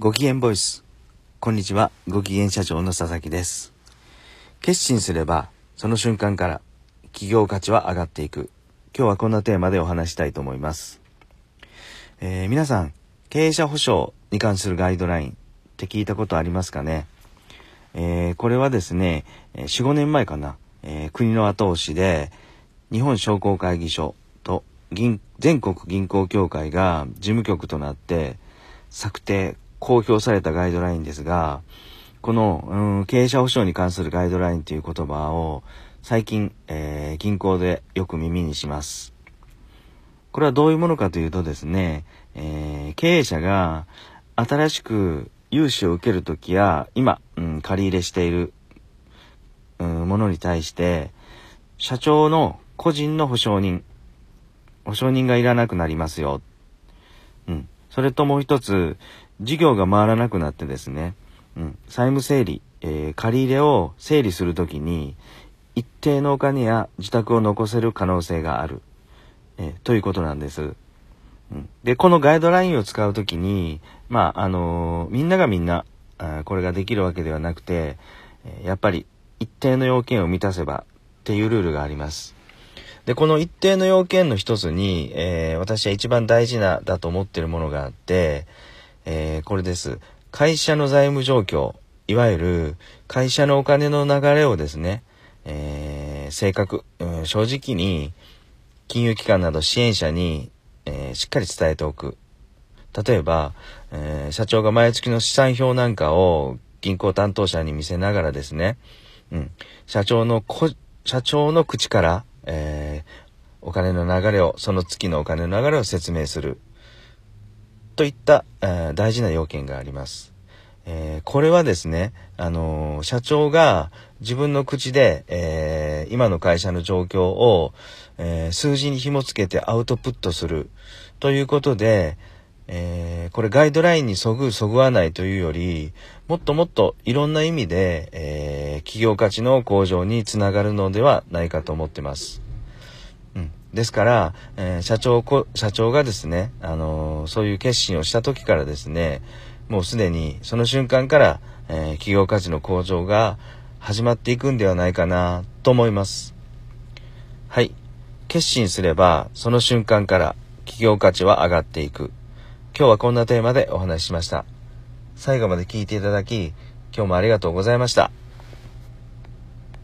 ご機嫌ボイス。こんにちは。ご機嫌社長の佐々木です。決心すれば、その瞬間から企業価値は上がっていく。今日はこんなテーマでお話したいと思います。えー皆さん、経営者保証に関するガイドラインって聞いたことありますかね？えーこれはですね、え4、5年前かな、えー国の後押しで、日本商工会議所と銀全国銀行協会が事務局となって策定、公表されたガイドラインですが、この、うん、経営者保証に関するガイドラインという言葉を最近、えー銀行でよく耳にします。これはどういうものかというとですね、えー経営者が新しく融資を受けるときや、今、うん、借り入れしている、うん、ものに対して、社長の個人の保証人、保証人がいらなくなりますよ。それともう一つ、事業が回らなくなってですね、うん、債務整理、えー借り入れを整理するときに、一定のお金や自宅を残せる可能性がある、えーということなんです。うんで、このガイドラインを使うときに、まあ、あのーみんながみんな、あこれができるわけではなくて、やっぱり一定の要件を満たせばっていうルールがあります。で、この一定の要件の一つに、えー私は一番大事なだと思っているものがあって、えーこれです。会社の財務状況、いわゆる会社のお金の流れをですね、えー正確、うん正直に金融機関など支援者に、えーしっかり伝えておく。例えば、えー社長が毎月の資産表なんかを銀行担当者に見せながらですね、うん、社長のこ、社長の口から、えーお金の流れを、その月のお金の流れを説明する。といった、えー大事な要件があります。えーこれはですね、あのー社長が自分の口で、えー今の会社の状況を、えー数字に紐付けてアウトプットするということで、えーこれガイドラインにそぐ、そぐわないというより、もっともっといろんな意味で、えー企業価値の向上につながるのではないかと思ってます。うん、ですから、えー社長こ、社長がですね、あのーそういう決心をした時からですね、もうすでにその瞬間から、えー企業価値の向上が始まっていくんではないかなと思います。はい。決心すれば、その瞬間から企業価値は上がっていく。今日はこんなテーマでお話ししました。最後まで聞いていただき、今日もありがとうございました。